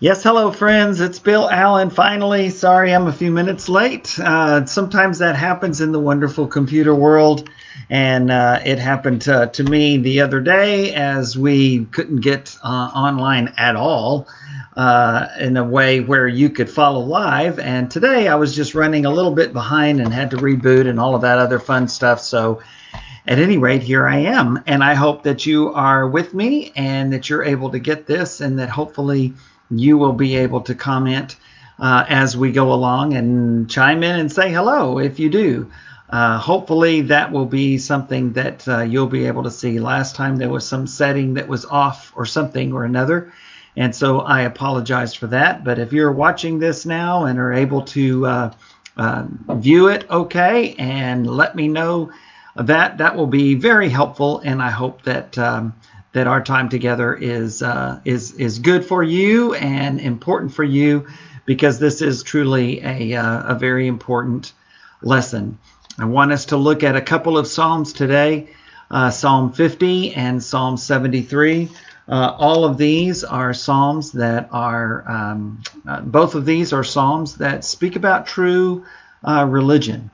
Yes, hello, friends. It's Bill Allen. Finally, sorry I'm a few minutes late. Uh, sometimes that happens in the wonderful computer world, and uh, it happened to, to, me the other day as we couldn't get uh, online at all uh, in a way where you could follow live. And today I was just running a little bit behind and had to reboot and all of that other fun stuff. So, at any rate, here I am, and I hope that you are with me and that you're able to get this, and that hopefully you will be able to comment uh, as we go along and chime in and say hello if you do. Uh, hopefully, that will be something that uh, you'll be able to see. Last time there was some setting that was off or something or another, and so I apologize for that. But if you're watching this now and are able to uh, uh, view it okay and let me know that, that will be very helpful, and I hope that. Um, that our time together is uh, is is good for you and important for you because this is truly a uh, a very important lesson. I want us to look at a couple of psalms today, uh, Psalm 50 and Psalm 73. Uh, all of these are psalms that are um, uh, both of these are psalms that speak about true uh, religion,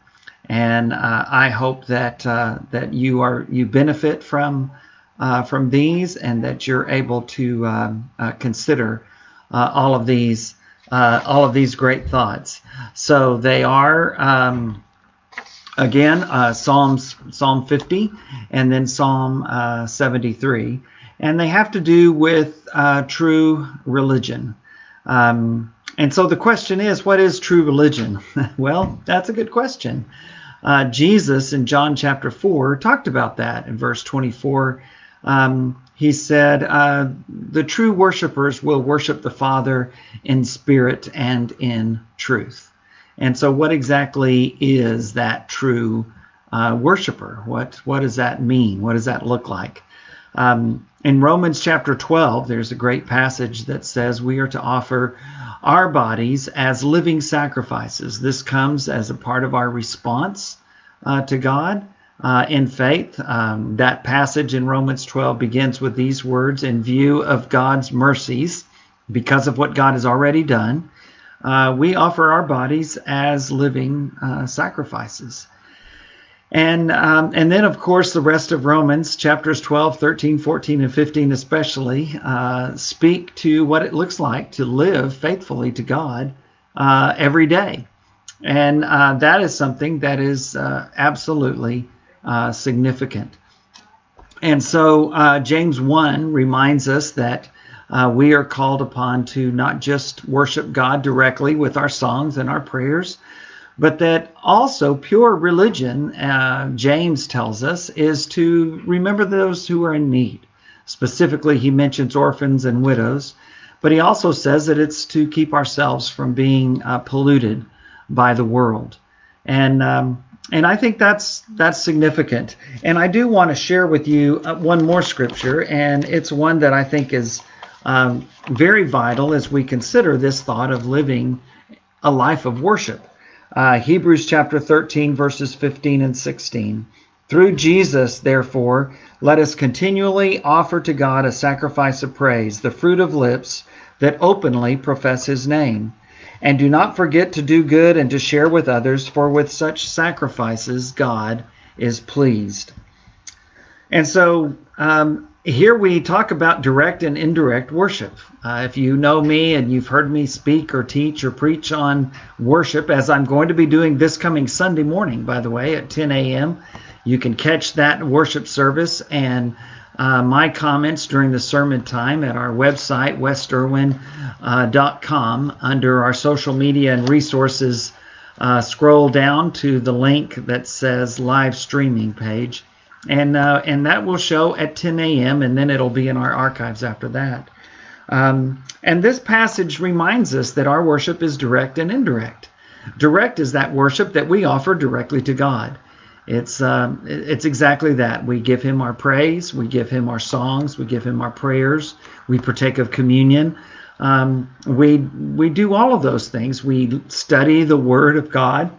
and I hope that that you are you benefit from uh, from these and that you're able to um, uh, consider uh, all of these uh, all of these great thoughts. So they are um, again uh, Psalms Psalm 50 and then Psalm 73, and they have to do with true religion. Um, and so the question is, what is true religion? well, that's a good question. Jesus in John chapter 4 talked about that in verse 24 um, he said, uh, The true worshipers will worship the Father in spirit and in truth. And so, what exactly is that true uh, worshiper? What, what does that mean? What does that look like? Um, in Romans chapter 12, there's a great passage that says we are to offer our bodies as living sacrifices. This comes as a part of our response uh, to God uh, in faith. Um, that passage in Romans 12 begins with these words In view of God's mercies, because of what God has already done, uh, we offer our bodies as living uh, sacrifices. And, um, and then, of course, the rest of Romans, chapters 12, 13, 14, and 15 especially, uh, speak to what it looks like to live faithfully to God uh, every day. And uh, that is something that is absolutely uh, significant. And so uh, James 1 reminds us that uh, we are called upon to not just worship God directly with our songs and our prayers, but that also pure religion, uh, James tells us, is to remember those who are in need. Specifically, he mentions orphans and widows, but he also says that it's to keep ourselves from being uh, polluted by the world. And um, and I think that's that's significant. And I do want to share with you uh, one more scripture, and it's one that I think is um, very vital as we consider this thought of living a life of worship. Uh, Hebrews chapter 13, verses 15 and 16. Through Jesus, therefore, let us continually offer to God a sacrifice of praise, the fruit of lips that openly profess his name. And do not forget to do good and to share with others, for with such sacrifices God is pleased. And so um, here we talk about direct and indirect worship. Uh, if you know me and you've heard me speak or teach or preach on worship, as I'm going to be doing this coming Sunday morning, by the way, at 10 a.m., you can catch that worship service and uh, my comments during the sermon time at our website, westerwin.com. Uh, under our social media and resources, uh, scroll down to the link that says live streaming page. And, uh, and that will show at 10 a.m., and then it'll be in our archives after that. Um, and this passage reminds us that our worship is direct and indirect. Direct is that worship that we offer directly to God. It's um, it's exactly that. We give him our praise, we give him our songs, we give him our prayers, we partake of communion. Um, we we do all of those things. We study the Word of God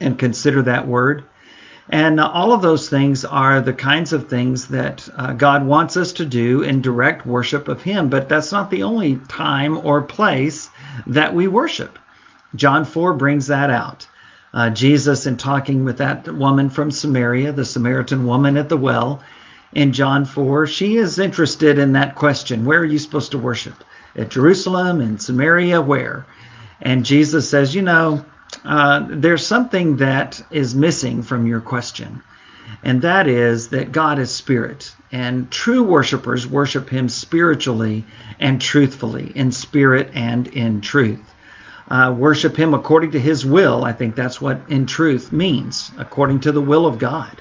and consider that Word, And uh, all of those things are the kinds of things that uh, God wants us to do in direct worship of Him. But that's not the only time or place that we worship. John 4 brings that out. Uh, Jesus, in talking with that woman from Samaria, the Samaritan woman at the well, in John 4, she is interested in that question Where are you supposed to worship? At Jerusalem, in Samaria, where? And Jesus says, You know, uh, there's something that is missing from your question, and that is that God is spirit, and true worshipers worship Him spiritually and truthfully, in spirit and in truth. Uh, worship Him according to His will. I think that's what in truth means, according to the will of God.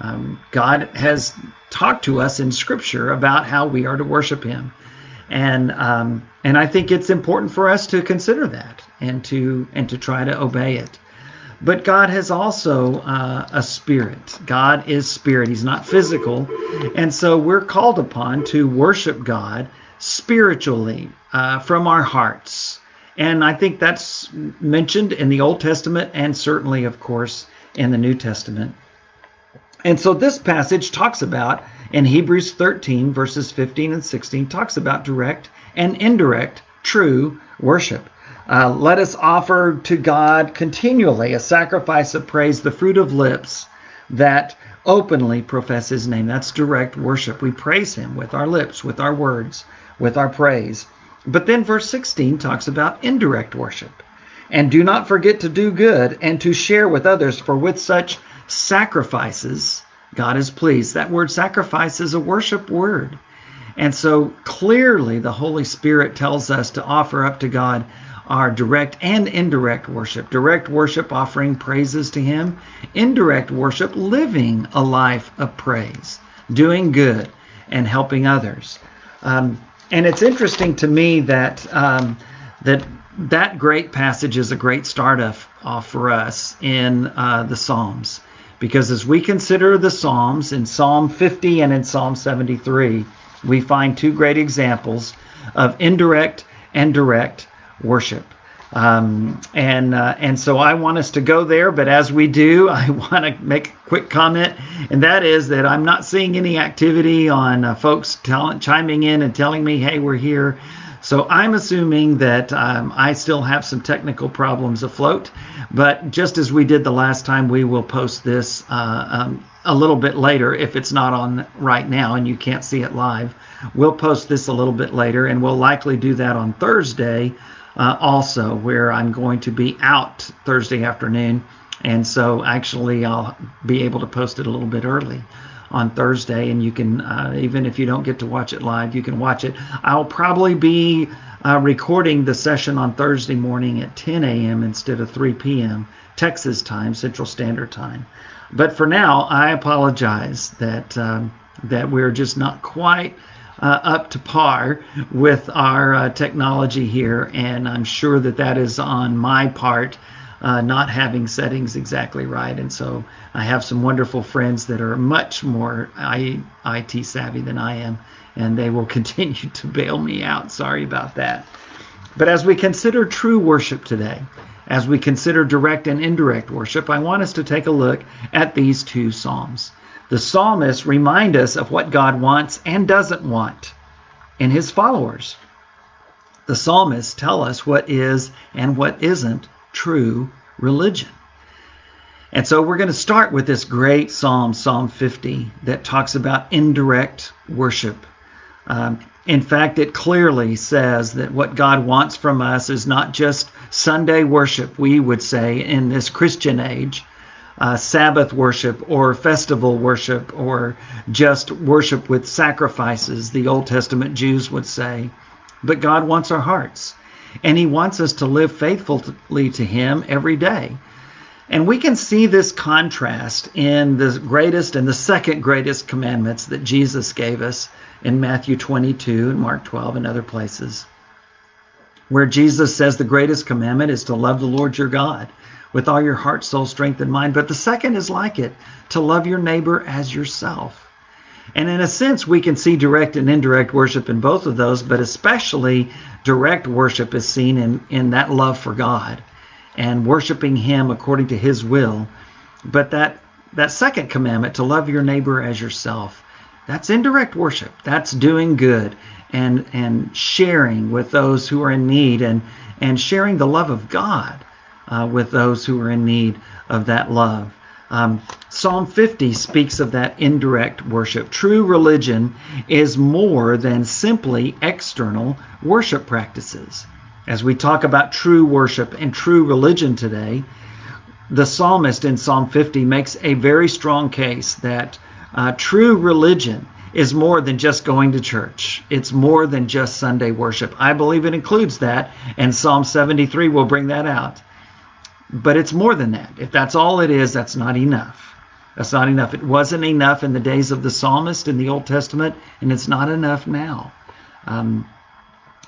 Um, God has talked to us in Scripture about how we are to worship Him, and um, and I think it's important for us to consider that and to and to try to obey it. But God has also uh, a spirit. God is spirit. He's not physical, and so we're called upon to worship God spiritually uh, from our hearts. And I think that's mentioned in the Old Testament and certainly, of course, in the New Testament. And so this passage talks about, in Hebrews 13, verses 15 and 16, talks about direct and indirect true worship. Uh, let us offer to God continually a sacrifice of praise, the fruit of lips that openly profess his name. That's direct worship. We praise him with our lips, with our words, with our praise. But then verse 16 talks about indirect worship. And do not forget to do good and to share with others, for with such sacrifices, God is pleased. That word sacrifice is a worship word. And so clearly the Holy Spirit tells us to offer up to God our direct and indirect worship. Direct worship, offering praises to Him. Indirect worship, living a life of praise, doing good, and helping others. Um, and it's interesting to me that um, that that great passage is a great start off, off for us in uh, the Psalms. Because as we consider the Psalms, in Psalm 50 and in Psalm 73, we find two great examples of indirect and direct worship. Um, and uh, and so I want us to go there, but as we do, I want to make a quick comment, and that is that I'm not seeing any activity on uh, folks tell, chiming in and telling me, "Hey, we're here." So I'm assuming that um, I still have some technical problems afloat, but just as we did the last time, we will post this uh, um, a little bit later if it's not on right now and you can't see it live. We'll post this a little bit later, and we'll likely do that on Thursday uh, also, where I'm going to be out Thursday afternoon. And so actually, I'll be able to post it a little bit early on Thursday, and you can uh, even if you don't get to watch it live, you can watch it. I'll probably be uh, recording the session on Thursday morning at 10 a.m. instead of 3 p.m. Texas time, Central Standard Time. But for now, I apologize that um, that we're just not quite. Uh, up to par with our uh, technology here, and I'm sure that that is on my part uh, not having settings exactly right. And so I have some wonderful friends that are much more IT savvy than I am, and they will continue to bail me out. Sorry about that. But as we consider true worship today, as we consider direct and indirect worship, I want us to take a look at these two Psalms. The psalmists remind us of what God wants and doesn't want in his followers. The psalmists tell us what is and what isn't true religion. And so we're going to start with this great psalm, Psalm 50, that talks about indirect worship. Um, in fact, it clearly says that what God wants from us is not just Sunday worship, we would say in this Christian age, uh, Sabbath worship or festival worship or just worship with sacrifices, the Old Testament Jews would say. But God wants our hearts and he wants us to live faithfully to him every day. And we can see this contrast in the greatest and the second greatest commandments that Jesus gave us in Matthew 22 and Mark 12 and other places, where Jesus says the greatest commandment is to love the Lord your God with all your heart, soul, strength, and mind. But the second is like it to love your neighbor as yourself. And in a sense, we can see direct and indirect worship in both of those, but especially direct worship is seen in, in that love for God and worshiping Him according to His will. But that that second commandment to love your neighbor as yourself. That's indirect worship. That's doing good and and sharing with those who are in need and and sharing the love of God uh, with those who are in need of that love. Um, Psalm 50 speaks of that indirect worship. True religion is more than simply external worship practices. As we talk about true worship and true religion today, the psalmist in Psalm 50 makes a very strong case that uh, true religion is more than just going to church. It's more than just Sunday worship. I believe it includes that, and Psalm 73 will bring that out. But it's more than that. If that's all it is, that's not enough. That's not enough. It wasn't enough in the days of the psalmist in the Old Testament, and it's not enough now. Um,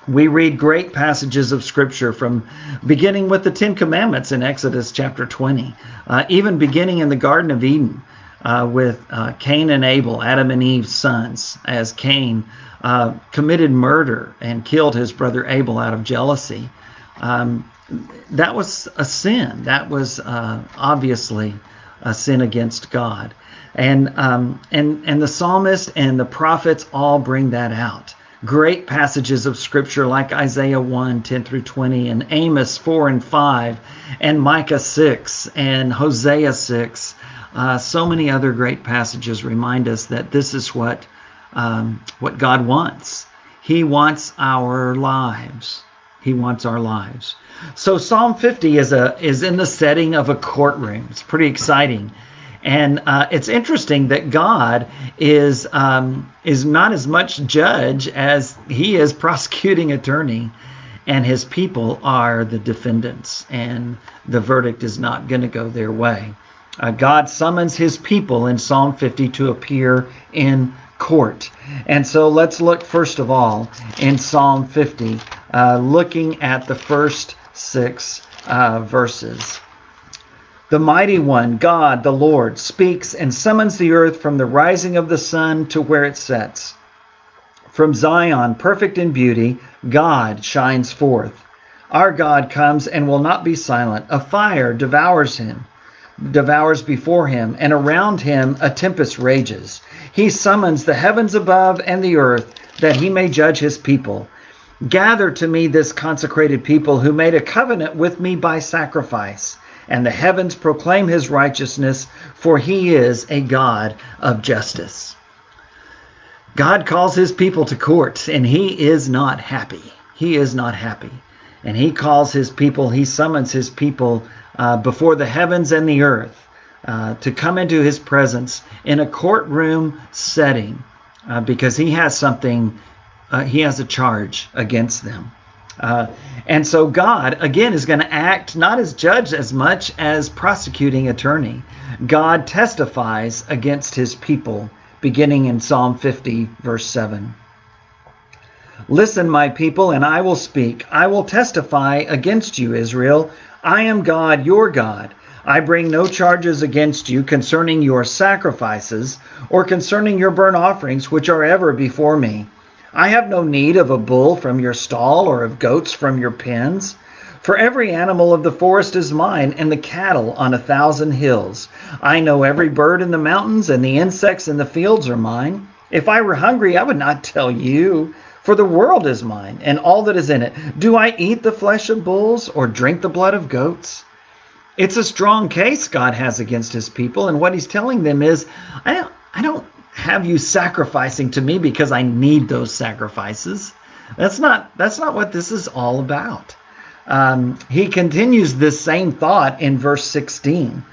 we read great passages of scripture from beginning with the Ten Commandments in Exodus chapter 20, uh, even beginning in the Garden of Eden uh, with uh, Cain and Abel, Adam and Eve's sons, as Cain uh, committed murder and killed his brother Abel out of jealousy. Um, that was a sin. That was uh, obviously a sin against God. And, um, and, and the psalmist and the prophets all bring that out great passages of scripture like Isaiah 1 10 through 20, and Amos 4 and 5, and Micah 6, and Hosea 6. Uh, so many other great passages remind us that this is what, um, what God wants. He wants our lives. He wants our lives. So Psalm 50 is a is in the setting of a courtroom. It's pretty exciting. And uh, it's interesting that God is um, is not as much judge as he is prosecuting attorney, and his people are the defendants, and the verdict is not going to go their way. Uh, God summons his people in Psalm 50 to appear in court. And so let's look first of all in Psalm 50, uh, looking at the first six uh, verses. The mighty one, God, the Lord, speaks and summons the earth from the rising of the sun to where it sets. From Zion, perfect in beauty, God shines forth. Our God comes and will not be silent. A fire devours him, devours before him, and around him a tempest rages. He summons the heavens above and the earth that he may judge his people. Gather to me this consecrated people who made a covenant with me by sacrifice and the heavens proclaim his righteousness, for he is a God of justice. God calls his people to court, and he is not happy. He is not happy. And he calls his people, he summons his people uh, before the heavens and the earth uh, to come into his presence in a courtroom setting uh, because he has something, uh, he has a charge against them. Uh, and so God, again, is going to act not as judge as much as prosecuting attorney. God testifies against his people, beginning in Psalm 50, verse 7. Listen, my people, and I will speak. I will testify against you, Israel. I am God, your God. I bring no charges against you concerning your sacrifices or concerning your burnt offerings, which are ever before me. I have no need of a bull from your stall or of goats from your pens. For every animal of the forest is mine, and the cattle on a thousand hills. I know every bird in the mountains, and the insects in the fields are mine. If I were hungry, I would not tell you, for the world is mine, and all that is in it. Do I eat the flesh of bulls, or drink the blood of goats? It's a strong case God has against his people, and what he's telling them is, I don't, I don't have you sacrificing to me because I need those sacrifices. That's not that's not what this is all about. Um, he continues this same thought in verse 16.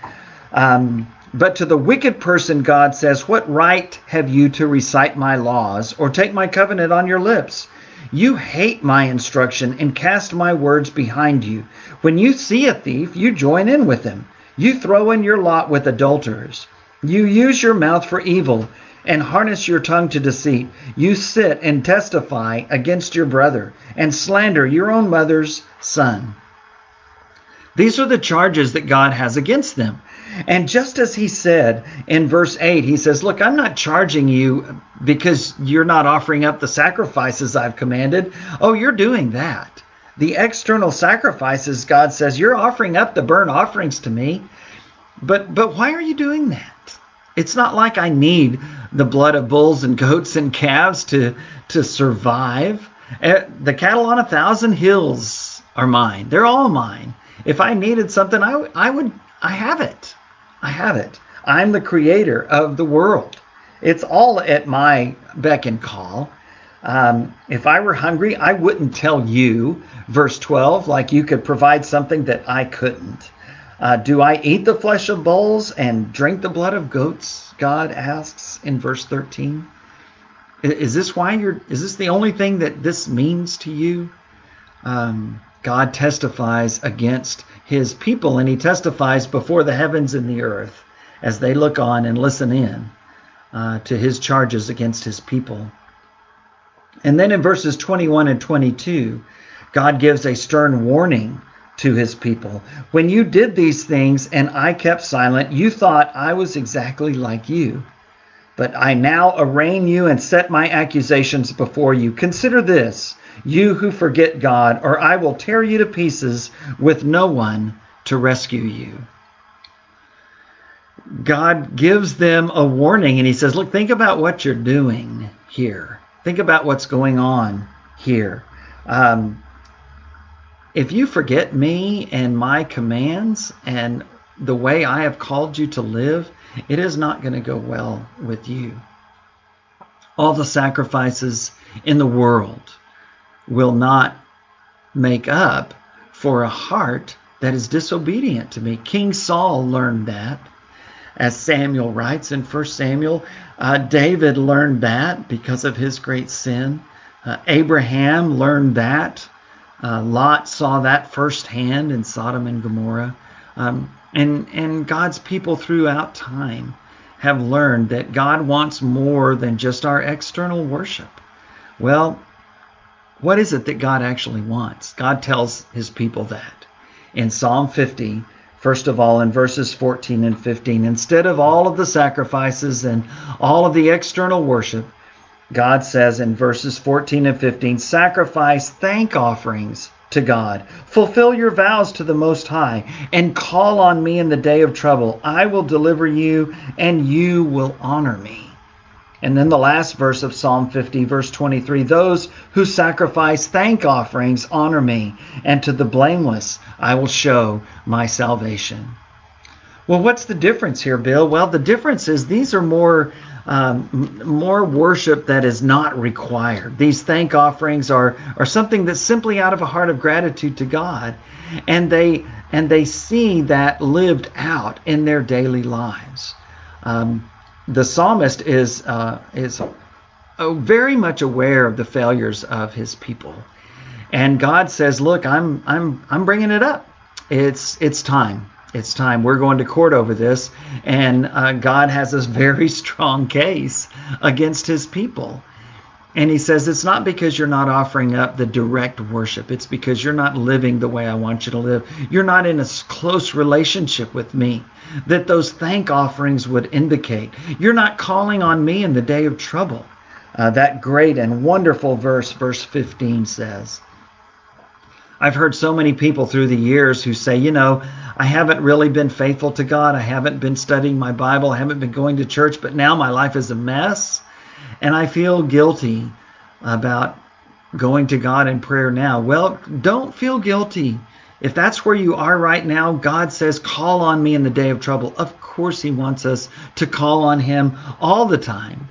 Um, but to the wicked person, God says, What right have you to recite my laws or take my covenant on your lips? You hate my instruction and cast my words behind you. When you see a thief, you join in with him. You throw in your lot with adulterers. You use your mouth for evil and harness your tongue to deceit. You sit and testify against your brother and slander your own mother's son. These are the charges that God has against them. And just as he said in verse 8, he says, Look, I'm not charging you because you're not offering up the sacrifices I've commanded. Oh, you're doing that. The external sacrifices, God says, you're offering up the burnt offerings to me. But but why are you doing that? It's not like I need the blood of bulls and goats and calves to to survive. Eh, the cattle on a thousand hills are mine. They're all mine. If I needed something, I, I would I have it. I have it. I'm the creator of the world. It's all at my beck and call. Um, if I were hungry, I wouldn't tell you, verse 12, like you could provide something that I couldn't. Uh, do I eat the flesh of bulls and drink the blood of goats? God asks in verse 13. Is this why you're? Is this the only thing that this means to you? Um, God testifies against His people, and He testifies before the heavens and the earth as they look on and listen in uh, to His charges against His people. And then in verses 21 and 22, God gives a stern warning to his people. When you did these things and I kept silent, you thought I was exactly like you. But I now arraign you and set my accusations before you. Consider this, you who forget God, or I will tear you to pieces with no one to rescue you. God gives them a warning and he says, Look, think about what you're doing here. Think about what's going on here. Um, if you forget me and my commands and the way I have called you to live, it is not going to go well with you. All the sacrifices in the world will not make up for a heart that is disobedient to me. King Saul learned that, as Samuel writes in 1 Samuel. Uh, David learned that because of his great sin. Uh, Abraham learned that uh, Lot saw that firsthand in Sodom and Gomorrah. Um, and, and God's people throughout time have learned that God wants more than just our external worship. Well, what is it that God actually wants? God tells his people that. In Psalm 50, first of all, in verses 14 and 15, instead of all of the sacrifices and all of the external worship, God says in verses 14 and 15 sacrifice thank offerings to God. Fulfill your vows to the Most High and call on me in the day of trouble. I will deliver you and you will honor me. And then the last verse of Psalm 50, verse 23 Those who sacrifice thank offerings honor me, and to the blameless I will show my salvation. Well, what's the difference here, Bill? Well, the difference is these are more um, more worship that is not required. These thank offerings are are something that's simply out of a heart of gratitude to God, and they and they see that lived out in their daily lives. Um, the psalmist is uh, is uh, very much aware of the failures of his people, and God says, "Look, I'm I'm I'm bringing it up. It's it's time." it's time. We're going to court over this. And uh, God has this very strong case against his people. And he says, It's not because you're not offering up the direct worship. It's because you're not living the way I want you to live. You're not in a close relationship with me that those thank offerings would indicate. You're not calling on me in the day of trouble. Uh, that great and wonderful verse, verse 15 says. I've heard so many people through the years who say, you know, I haven't really been faithful to God. I haven't been studying my Bible. I haven't been going to church, but now my life is a mess. And I feel guilty about going to God in prayer now. Well, don't feel guilty. If that's where you are right now, God says, call on me in the day of trouble. Of course, He wants us to call on Him all the time.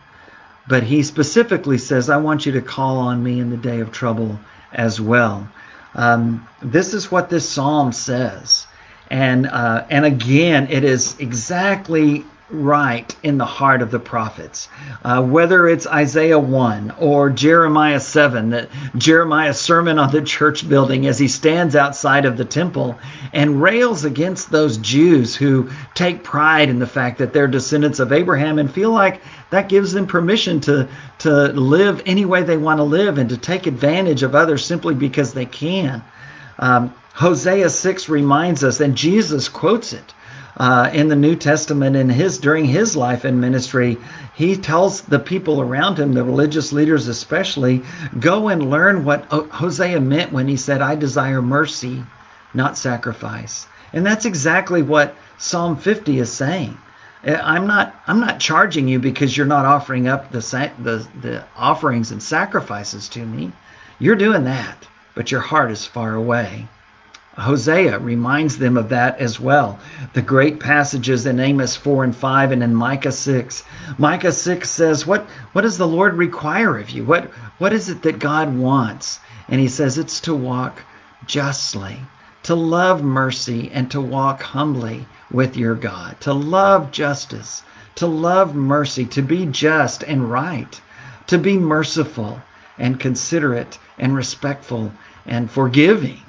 But He specifically says, I want you to call on me in the day of trouble as well. Um, this is what this psalm says and uh, and again, it is exactly right in the heart of the prophets. Uh, whether it's Isaiah 1 or Jeremiah 7, that Jeremiah's sermon on the church building as he stands outside of the temple and rails against those Jews who take pride in the fact that they're descendants of Abraham and feel like that gives them permission to, to live any way they want to live and to take advantage of others simply because they can. Um, Hosea 6 reminds us, and Jesus quotes it uh, in the New Testament in his during his life and ministry. He tells the people around him, the religious leaders especially, go and learn what Hosea meant when he said, I desire mercy, not sacrifice. And that's exactly what Psalm 50 is saying. Eh, I'm not I'm not charging you because you're not offering up the the the offerings and sacrifices to me. You're doing that, but your heart is far away. Hosea reminds them of that as well. The great passages in Amos 4 and 5 and in Micah 6. Micah 6 says, What what does the Lord require of you? What what is it that God wants? And he says it's to walk justly, to love mercy and to walk humbly with your God, to love justice, to love mercy, to be just and right, to be merciful and considerate and respectful and forgiving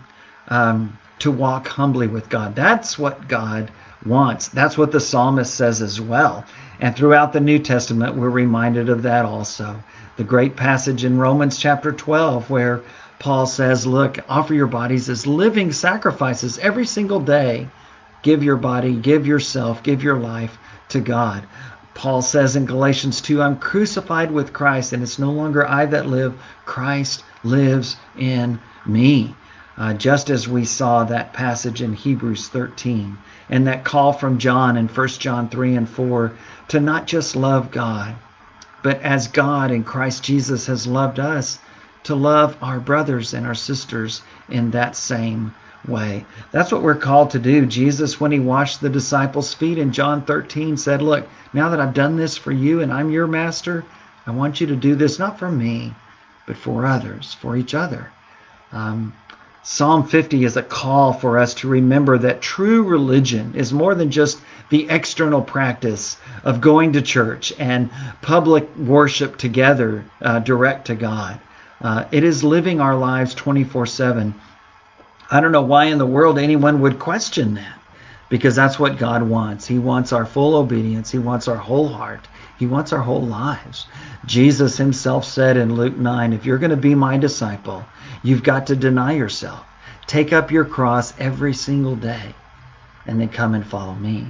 um, to walk humbly with God. That's what God wants. That's what the psalmist says as well. And throughout the New Testament, we're reminded of that also. The great passage in Romans chapter 12, where Paul says, Look, offer your bodies as living sacrifices every single day. Give your body, give yourself, give your life to God. Paul says in Galatians 2, I'm crucified with Christ, and it's no longer I that live, Christ lives in me uh, just as we saw that passage in Hebrews 13 and that call from John in 1 John 3 and 4 to not just love God, but as God in Christ Jesus has loved us, to love our brothers and our sisters in that same way. That's what we're called to do. Jesus, when he washed the disciples' feet in John 13, said, Look, now that I've done this for you and I'm your master, I want you to do this not for me, but for others, for each other. Um, Psalm 50 is a call for us to remember that true religion is more than just the external practice of going to church and public worship together uh, direct to God. Uh, it is living our lives 24 7. I don't know why in the world anyone would question that because that's what God wants. He wants our full obedience, He wants our whole heart, He wants our whole lives. Jesus Himself said in Luke 9 if you're going to be my disciple, You've got to deny yourself. Take up your cross every single day and then come and follow me.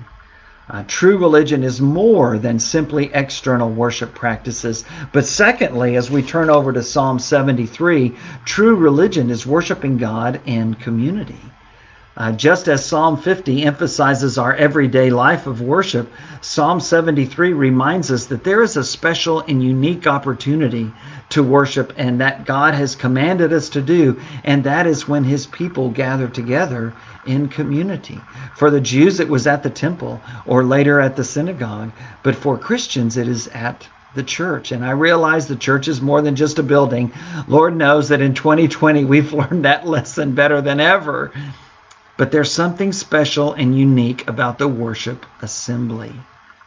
Uh, true religion is more than simply external worship practices. But secondly, as we turn over to Psalm 73, true religion is worshiping God in community. Uh, just as Psalm 50 emphasizes our everyday life of worship, Psalm 73 reminds us that there is a special and unique opportunity to worship and that God has commanded us to do, and that is when his people gather together in community. For the Jews, it was at the temple or later at the synagogue, but for Christians, it is at the church. And I realize the church is more than just a building. Lord knows that in 2020, we've learned that lesson better than ever. But there's something special and unique about the worship assembly.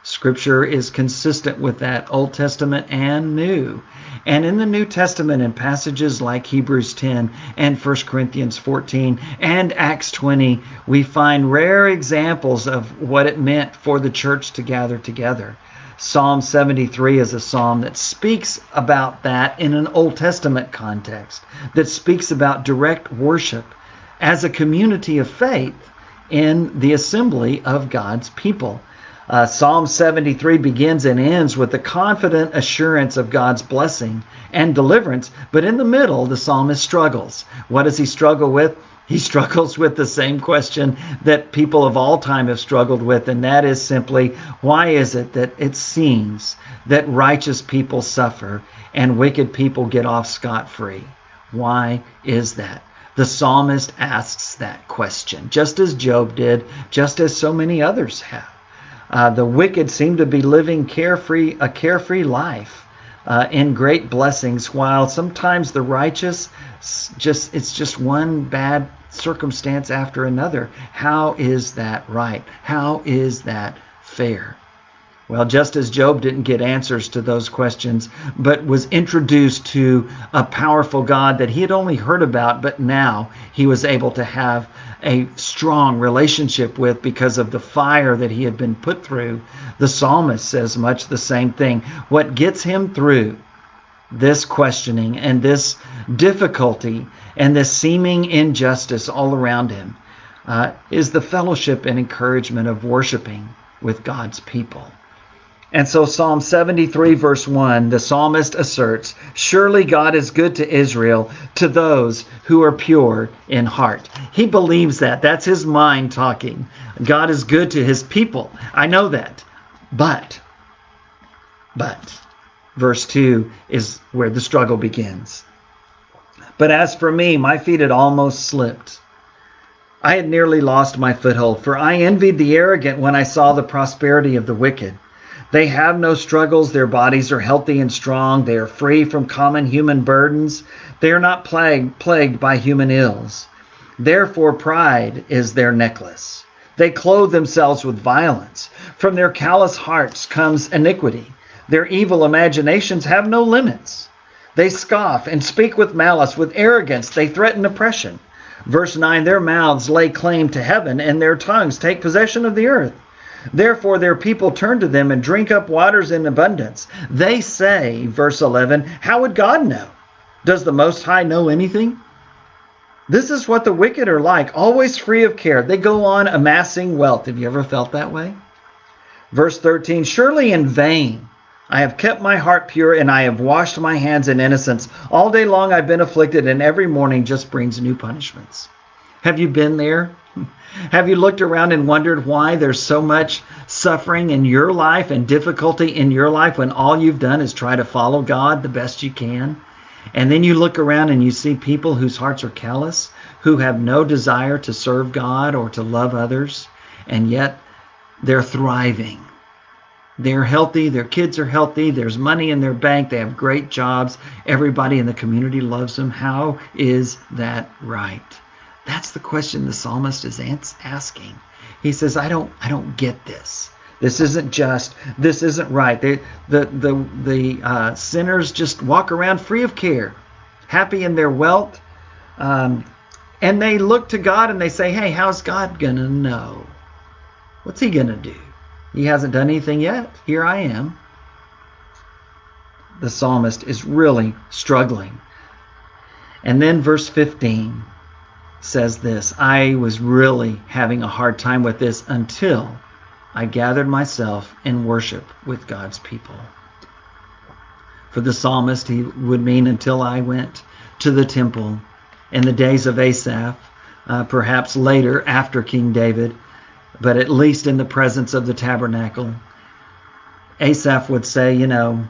Scripture is consistent with that Old Testament and New. And in the New Testament, in passages like Hebrews 10 and 1 Corinthians 14 and Acts 20, we find rare examples of what it meant for the church to gather together. Psalm 73 is a psalm that speaks about that in an Old Testament context, that speaks about direct worship as a community of faith in the assembly of God's people. Uh, Psalm 73 begins and ends with the confident assurance of God's blessing and deliverance, but in the middle, the psalmist struggles. What does he struggle with? He struggles with the same question that people of all time have struggled with, and that is simply why is it that it seems that righteous people suffer and wicked people get off scot free? Why is that? The psalmist asks that question, just as Job did, just as so many others have. Uh, the wicked seem to be living carefree, a carefree life uh, in great blessings, while sometimes the righteous just it's just one bad circumstance after another. How is that right? How is that fair? Well, just as Job didn't get answers to those questions, but was introduced to a powerful God that he had only heard about, but now he was able to have a strong relationship with because of the fire that he had been put through, the psalmist says much the same thing. What gets him through this questioning and this difficulty and this seeming injustice all around him uh, is the fellowship and encouragement of worshiping with God's people. And so, Psalm 73, verse 1, the psalmist asserts Surely God is good to Israel, to those who are pure in heart. He believes that. That's his mind talking. God is good to his people. I know that. But, but, verse 2 is where the struggle begins. But as for me, my feet had almost slipped. I had nearly lost my foothold, for I envied the arrogant when I saw the prosperity of the wicked. They have no struggles, their bodies are healthy and strong, they are free from common human burdens, they are not plagued, plagued by human ills. Therefore, pride is their necklace. They clothe themselves with violence. From their callous hearts comes iniquity. Their evil imaginations have no limits. They scoff and speak with malice, with arrogance, they threaten oppression. Verse 9 Their mouths lay claim to heaven, and their tongues take possession of the earth. Therefore, their people turn to them and drink up waters in abundance. They say, verse 11, How would God know? Does the Most High know anything? This is what the wicked are like, always free of care. They go on amassing wealth. Have you ever felt that way? Verse 13 Surely in vain I have kept my heart pure and I have washed my hands in innocence. All day long I've been afflicted, and every morning just brings new punishments. Have you been there? Have you looked around and wondered why there's so much suffering in your life and difficulty in your life when all you've done is try to follow God the best you can? And then you look around and you see people whose hearts are callous, who have no desire to serve God or to love others, and yet they're thriving. They're healthy, their kids are healthy, there's money in their bank, they have great jobs, everybody in the community loves them. How is that right? That's the question the psalmist is asking. He says, I don't I don't get this. This isn't just. This isn't right. They, the the the uh, sinners just walk around free of care, happy in their wealth, um, and they look to God and they say, "Hey, how's God gonna know? What's He gonna do? He hasn't done anything yet. Here I am." The psalmist is really struggling. And then verse 15 says this I was really having a hard time with this until I gathered myself in worship with God's people. For the psalmist, he would mean until I went to the temple in the days of Asaph, uh, perhaps later after King David, but at least in the presence of the tabernacle. Asaph would say, You know,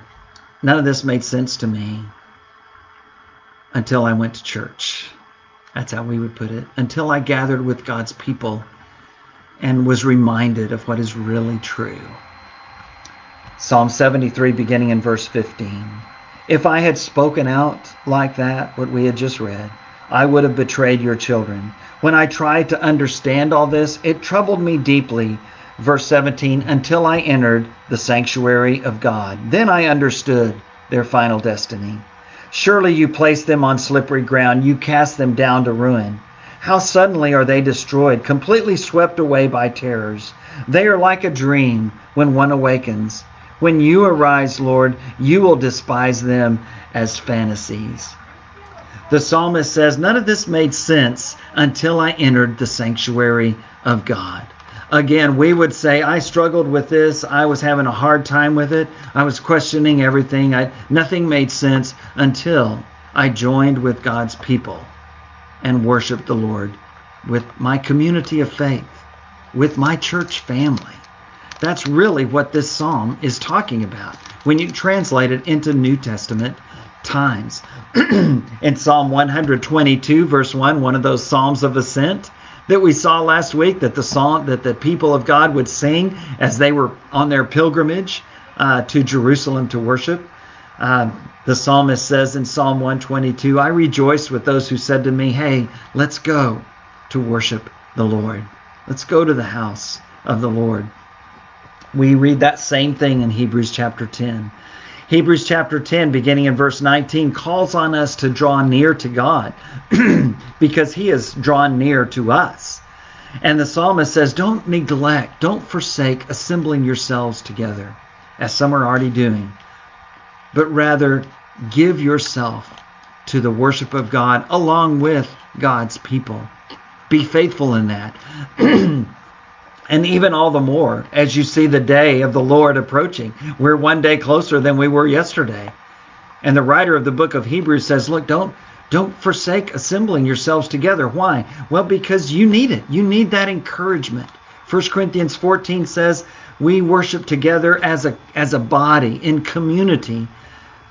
none of this made sense to me until I went to church. That's how we would put it. Until I gathered with God's people and was reminded of what is really true. Psalm 73, beginning in verse 15. If I had spoken out like that, what we had just read, I would have betrayed your children. When I tried to understand all this, it troubled me deeply. Verse 17, until I entered the sanctuary of God. Then I understood their final destiny. Surely you place them on slippery ground, you cast them down to ruin. How suddenly are they destroyed, completely swept away by terrors. They are like a dream when one awakens. When you arise, Lord, you will despise them as fantasies. The psalmist says, None of this made sense until I entered the sanctuary of God. Again, we would say, I struggled with this. I was having a hard time with it. I was questioning everything. I, nothing made sense until I joined with God's people and worshiped the Lord with my community of faith, with my church family. That's really what this psalm is talking about when you translate it into New Testament times. in Psalm 122, verse 1, one of those psalms of ascent that we saw last week that the song that the people of God would sing as they were on their pilgrimage uh, to Jerusalem to worship. Uh, the psalmist says in Psalm 122, I rejoiced with those who said to me, Hey, let's go to worship the Lord. Let's go to the house of the Lord. We read that same thing in Hebrews chapter 10. Hebrews chapter 10, beginning in verse 19, calls on us to draw near to God because he has drawn near to us. And the psalmist says, Don't neglect, don't forsake assembling yourselves together, as some are already doing, but rather give yourself to the worship of God along with God's people. Be faithful in that. and even all the more as you see the day of the Lord approaching. We're one day closer than we were yesterday. And the writer of the book of Hebrews says, look, don't don't forsake assembling yourselves together. Why? Well, because you need it. You need that encouragement. 1 Corinthians 14 says, We worship together as a as a body in community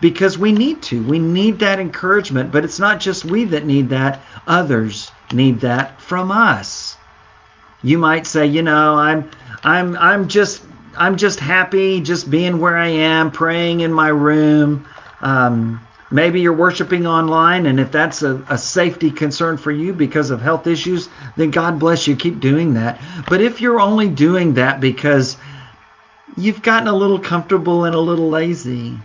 because we need to. We need that encouragement, but it's not just we that need that, others need that from us. You might say, you know, I'm I'm I'm just I'm just happy just being where I am, praying in my room. Um, maybe you're worshiping online, and if that's a, a safety concern for you because of health issues, then God bless you. Keep doing that. But if you're only doing that because you've gotten a little comfortable and a little lazy,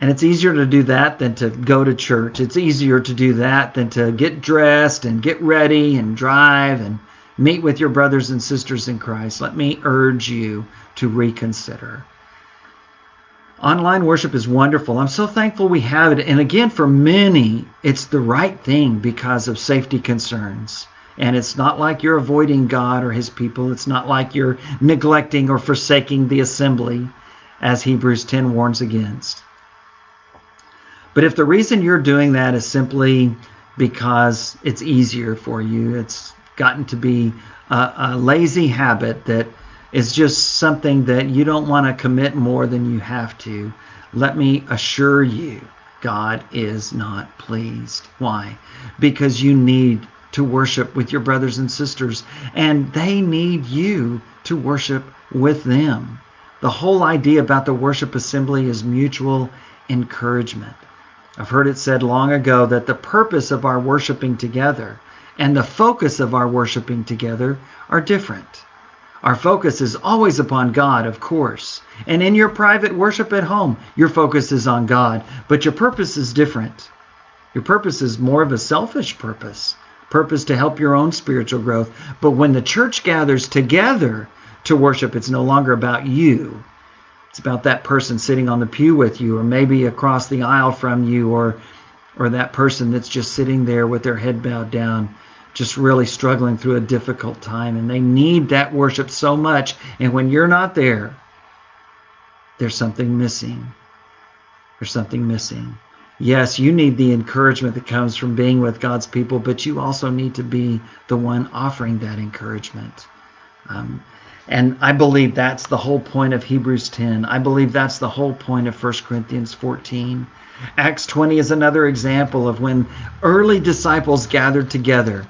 and it's easier to do that than to go to church. It's easier to do that than to get dressed and get ready and drive and meet with your brothers and sisters in Christ. Let me urge you to reconsider. Online worship is wonderful. I'm so thankful we have it. And again, for many, it's the right thing because of safety concerns. And it's not like you're avoiding God or his people. It's not like you're neglecting or forsaking the assembly, as Hebrews 10 warns against. But if the reason you're doing that is simply because it's easier for you, it's gotten to be a, a lazy habit that is just something that you don't want to commit more than you have to, let me assure you, God is not pleased. Why? Because you need to worship with your brothers and sisters, and they need you to worship with them. The whole idea about the worship assembly is mutual encouragement. I've heard it said long ago that the purpose of our worshiping together and the focus of our worshiping together are different. Our focus is always upon God, of course. And in your private worship at home, your focus is on God, but your purpose is different. Your purpose is more of a selfish purpose, purpose to help your own spiritual growth. But when the church gathers together to worship, it's no longer about you. It's about that person sitting on the pew with you, or maybe across the aisle from you, or or that person that's just sitting there with their head bowed down, just really struggling through a difficult time. And they need that worship so much. And when you're not there, there's something missing. There's something missing. Yes, you need the encouragement that comes from being with God's people, but you also need to be the one offering that encouragement. Um, and I believe that's the whole point of Hebrews 10. I believe that's the whole point of 1 Corinthians 14. Acts 20 is another example of when early disciples gathered together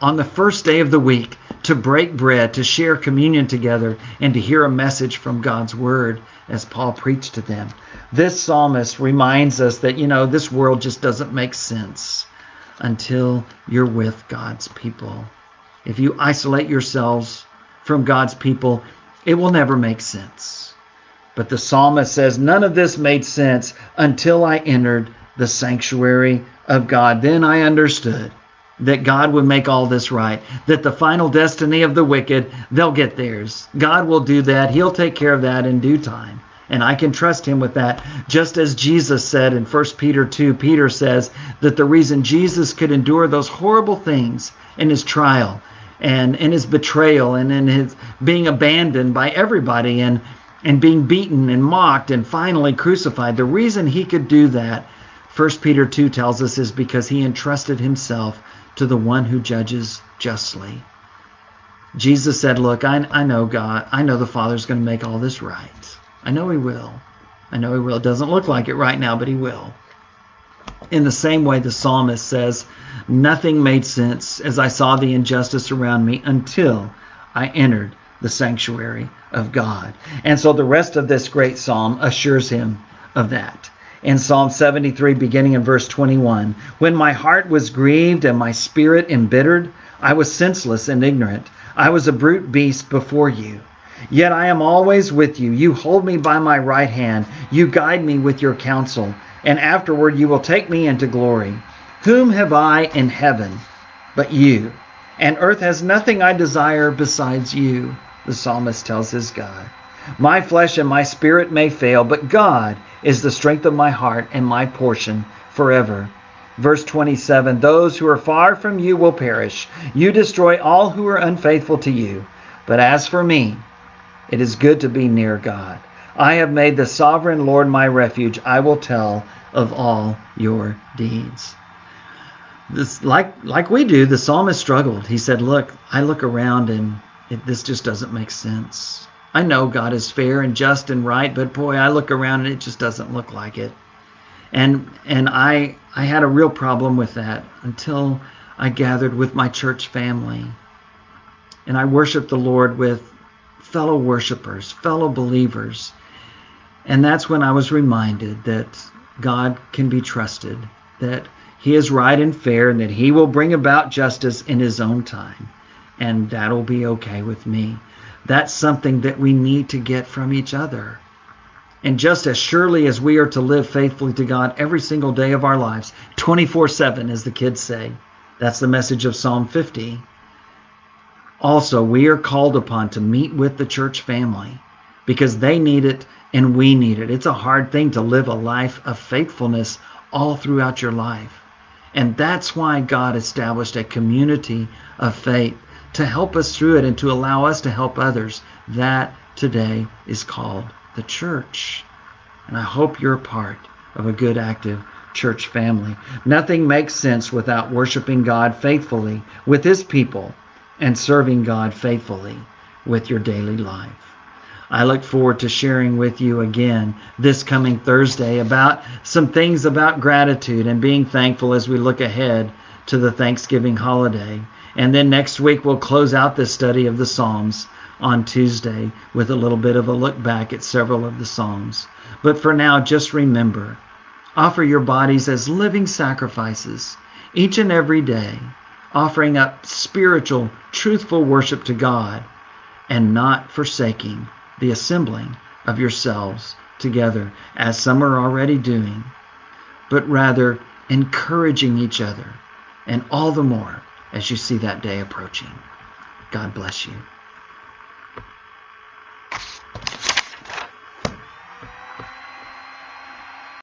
on the first day of the week to break bread, to share communion together, and to hear a message from God's word as Paul preached to them. This psalmist reminds us that, you know, this world just doesn't make sense until you're with God's people. If you isolate yourselves from God's people, it will never make sense. But the psalmist says, None of this made sense until I entered the sanctuary of God. Then I understood that God would make all this right, that the final destiny of the wicked, they'll get theirs. God will do that. He'll take care of that in due time. And I can trust him with that. Just as Jesus said in 1 Peter 2, Peter says that the reason Jesus could endure those horrible things in his trial and in his betrayal and in his being abandoned by everybody and and being beaten and mocked and finally crucified. The reason he could do that, 1 Peter 2 tells us, is because he entrusted himself to the one who judges justly. Jesus said, Look, I, I know God. I know the Father's going to make all this right. I know he will. I know he will. It doesn't look like it right now, but he will. In the same way, the psalmist says, Nothing made sense as I saw the injustice around me until I entered the sanctuary of God. And so the rest of this great psalm assures him of that. In Psalm 73, beginning in verse 21, when my heart was grieved and my spirit embittered, I was senseless and ignorant. I was a brute beast before you. Yet I am always with you. You hold me by my right hand. You guide me with your counsel. And afterward you will take me into glory. Whom have I in heaven but you? And earth has nothing I desire besides you, the psalmist tells his God. My flesh and my spirit may fail, but God is the strength of my heart and my portion forever. Verse 27 Those who are far from you will perish. You destroy all who are unfaithful to you. But as for me, it is good to be near God. I have made the sovereign Lord my refuge. I will tell of all your deeds this like like we do the psalmist struggled he said look i look around and it, this just doesn't make sense. I know God is fair and just and right, but boy, I look around and it just doesn't look like it. And and I I had a real problem with that until I gathered with my church family. And I worshiped the Lord with fellow worshipers, fellow believers. And that's when I was reminded that God can be trusted, that He is right and fair, and that He will bring about justice in His own time. And that'll be okay with me. That's something that we need to get from each other. And just as surely as we are to live faithfully to God every single day of our lives, 24 7, as the kids say, that's the message of Psalm 50. Also, we are called upon to meet with the church family because they need it and we need it. It's a hard thing to live a life of faithfulness all throughout your life. And that's why God established a community of faith to help us through it and to allow us to help others. That today is called the church. And I hope you're a part of a good, active church family. Nothing makes sense without worshiping God faithfully with His people and serving God faithfully with your daily life. I look forward to sharing with you again this coming Thursday about some things about gratitude and being thankful as we look ahead to the Thanksgiving holiday. And then next week, we'll close out this study of the Psalms on Tuesday with a little bit of a look back at several of the Psalms. But for now, just remember offer your bodies as living sacrifices each and every day offering up spiritual, truthful worship to God, and not forsaking the assembling of yourselves together, as some are already doing, but rather encouraging each other, and all the more as you see that day approaching. God bless you.